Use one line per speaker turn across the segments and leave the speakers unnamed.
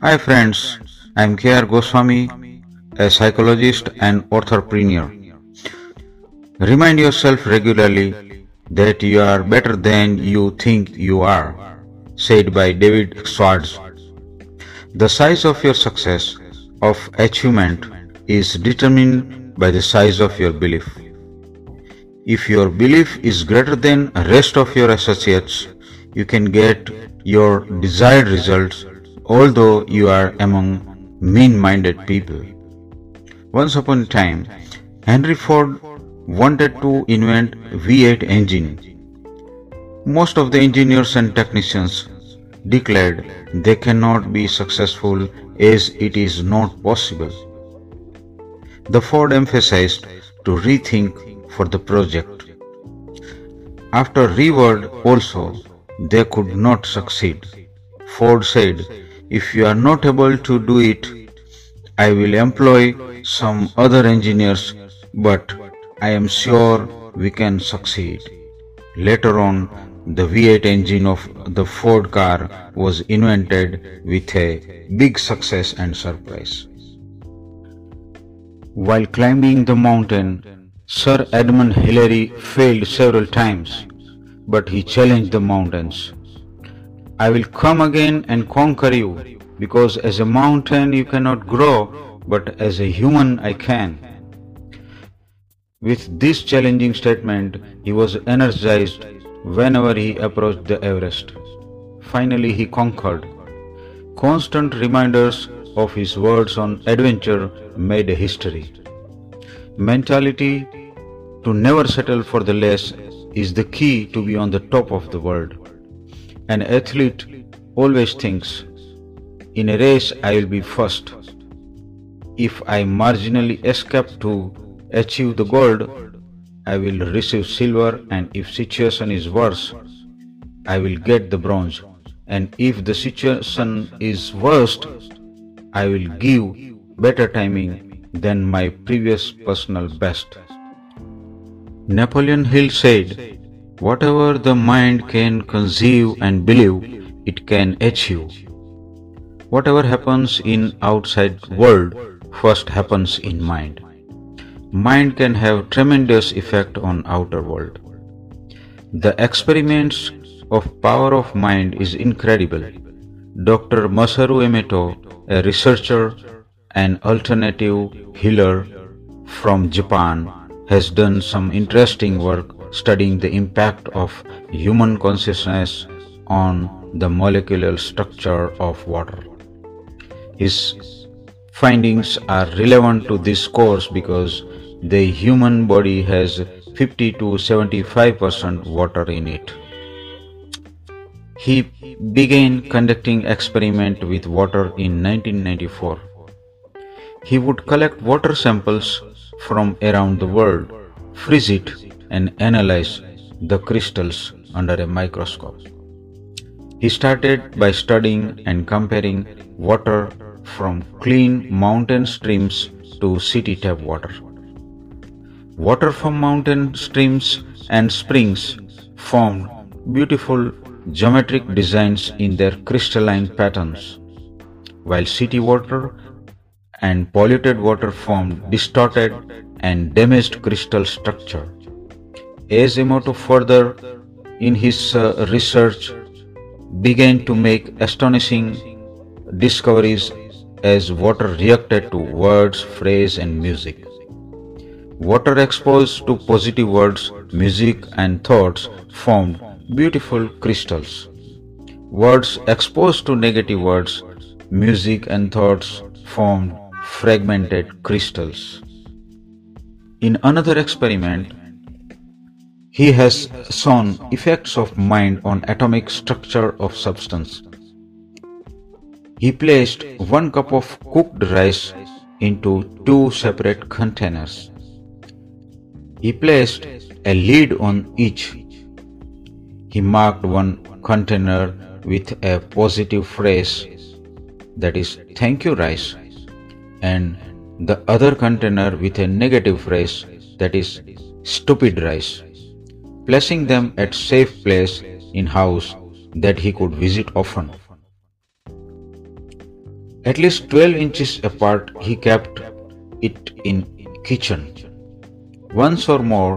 Hi friends, I am K.R. Goswami, a psychologist and entrepreneur. Remind yourself regularly that you are better than you think you are, said by David Schwartz. The size of your success, of achievement, is determined by the size of your belief. If your belief is greater than rest of your associates, you can get your desired results although you are among mean-minded people. Once upon a time, Henry Ford wanted to invent V8 engine. Most of the engineers and technicians declared they cannot be successful as it is not possible. The Ford emphasized to rethink for the project. After reward also, they could not succeed. Ford said, if you are not able to do it, I will employ some other engineers, but I am sure we can succeed. Later on, the V8 engine of the Ford car was invented with a big success and surprise. While climbing the mountain, Sir Edmund Hillary failed several times, but he challenged the mountains. I will come again and conquer you, because as a mountain you cannot grow, but as a human I can. With this challenging statement, he was energized whenever he approached the Everest. Finally, he conquered. Constant reminders of his words on adventure made a history. Mentality to never settle for the less is the key to be on the top of the world. An athlete always thinks, in a race I will be first. If I marginally escape to achieve the gold, I will receive silver and if situation is worse, I will get the bronze. And if the situation is worst, I will give better timing than my previous personal best. Napoleon Hill said, Whatever the mind can conceive and believe, it can achieve. Whatever happens in outside world first happens in mind. Mind can have tremendous effect on outer world. The experiments of power of mind is incredible. Dr. Masaru Emoto, a researcher and alternative healer from Japan, has done some interesting work studying the impact of human consciousness on the molecular structure of water. His findings are relevant to this course because the human body has 50 to 75% water in it. He began conducting experiment with water in 1994. He would collect water samples from around the world, freeze it and analyze the crystals under a microscope. He started by studying and comparing water from clean mountain streams to city tap water. Water from mountain streams and springs formed beautiful geometric designs in their crystalline patterns, while city water and polluted water formed distorted and damaged crystal structure. As Emoto further in his uh, research began to make astonishing discoveries as water reacted to words, phrase and music. Water exposed to positive words, music and thoughts formed beautiful crystals. Words exposed to negative words, music and thoughts formed fragmented crystals. In another experiment, he has shown effects of mind on atomic structure of substance. He placed one cup of cooked rice into two separate containers. He placed a lid on each. He marked one container with a positive phrase that is thank you rice and the other container with a negative phrase that is stupid rice placing them at safe place in house that he could visit often At least 12 inches apart, he kept it in kitchen. Once or more,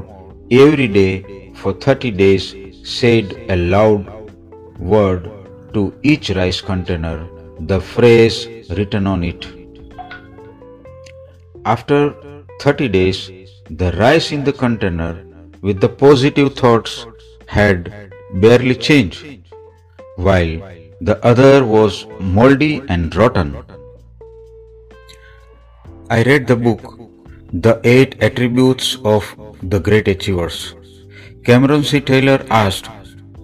every day for 30 days, said a loud word to each rice container, the phrase written on it. After 30 days, the rice in the container with the positive thoughts had barely changed, while the other was moldy and rotten. I read the book, The Eight Attributes of the Great Achievers. Cameron C. Taylor asked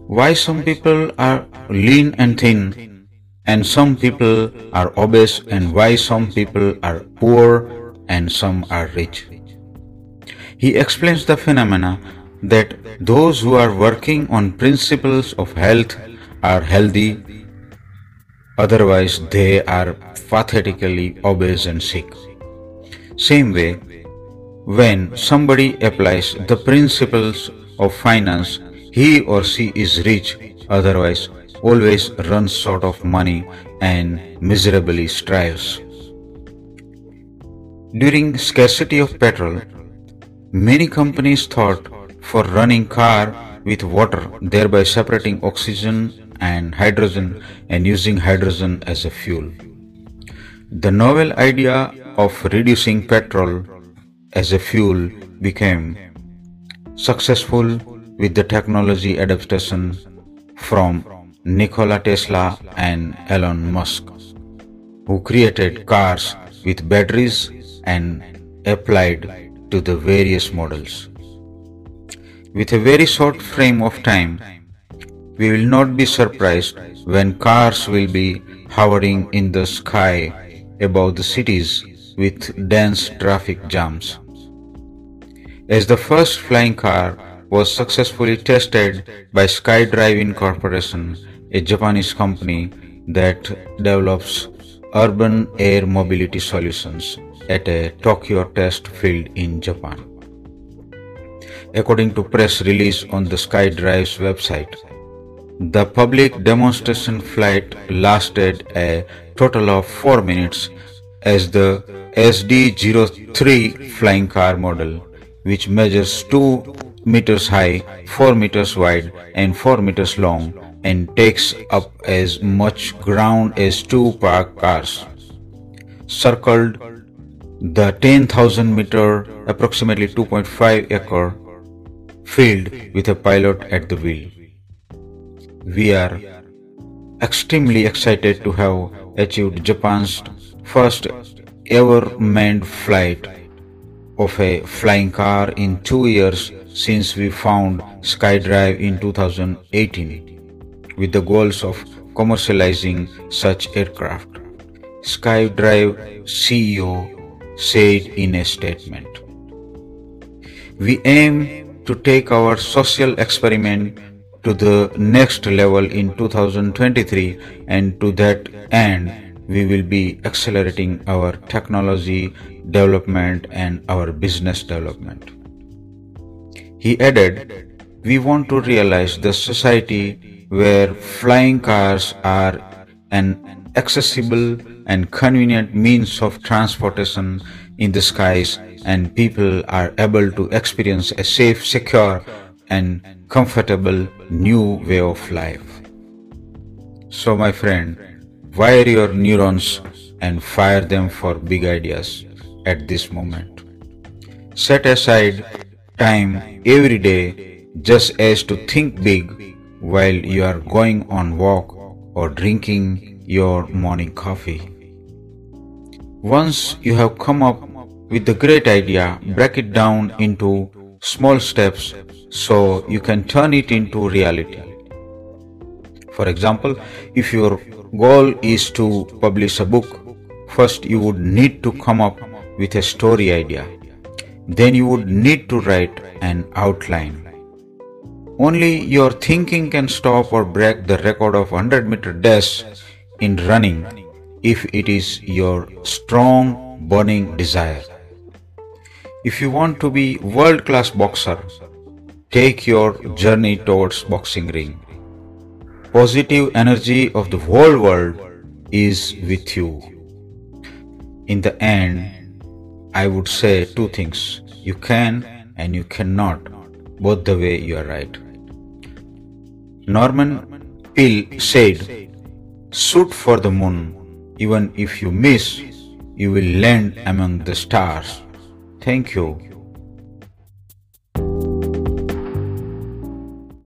why some people are lean and thin and some people are obese and why some people are poor and some are rich. He explains the phenomena that those who are working on principles of health are healthy, otherwise, they are pathetically obese and sick. Same way, when somebody applies the principles of finance, he or she is rich, otherwise, always runs short of money and miserably strives. During scarcity of petrol, many companies thought for running car with water, thereby separating oxygen and hydrogen and using hydrogen as a fuel. The novel idea of reducing petrol as a fuel became successful with the technology adaptation from Nikola Tesla and Elon Musk, who created cars with batteries and applied to the various models. With a very short frame of time, we will not be surprised when cars will be hovering in the sky above the cities with dense traffic jams. As the first flying car was successfully tested by SkyDrive Incorporation, a Japanese company that develops urban air mobility solutions at a Tokyo test field in Japan according to press release on the SkyDrive's website. The public demonstration flight lasted a total of 4 minutes as the SD03 flying car model, which measures 2 meters high, 4 meters wide, and 4 meters long, and takes up as much ground as two parked cars, circled the 10,000 meter, approximately 2.5 acre field with a pilot at the wheel. We are extremely excited to have achieved Japan's first ever manned flight of a flying car in two years since we found SkyDrive in 2018 with the goals of commercializing such aircraft. SkyDrive CEO said in a statement. We aim to take our social experiment to the next level in 2023 and to that end we will be accelerating our technology development and our business development. He added, we want to realize the society where flying cars are an accessible and convenient means of transportation in the skies and people are able to experience a safe, secure, and comfortable new way of life. So, my friend, wire your neurons and fire them for big ideas at this moment. Set aside time every day just as to think big while you are going on walk or drinking your morning coffee. Once you have come up with the great idea, break it down into small steps so you can turn it into reality. For example, if your goal is to publish a book, first you would need to come up with a story idea. Then you would need to write an outline. Only your thinking can stop or break the record of 100 meter dash in running if it is your strong burning desire. If you want to be world class boxer, take your journey towards boxing ring. Positive energy of the whole world is with you. In the end, I would say two things. You can and you cannot, both the way you are right. Norman Peale said, Shoot for the moon. Even if you miss, you will land among the stars. Thank you.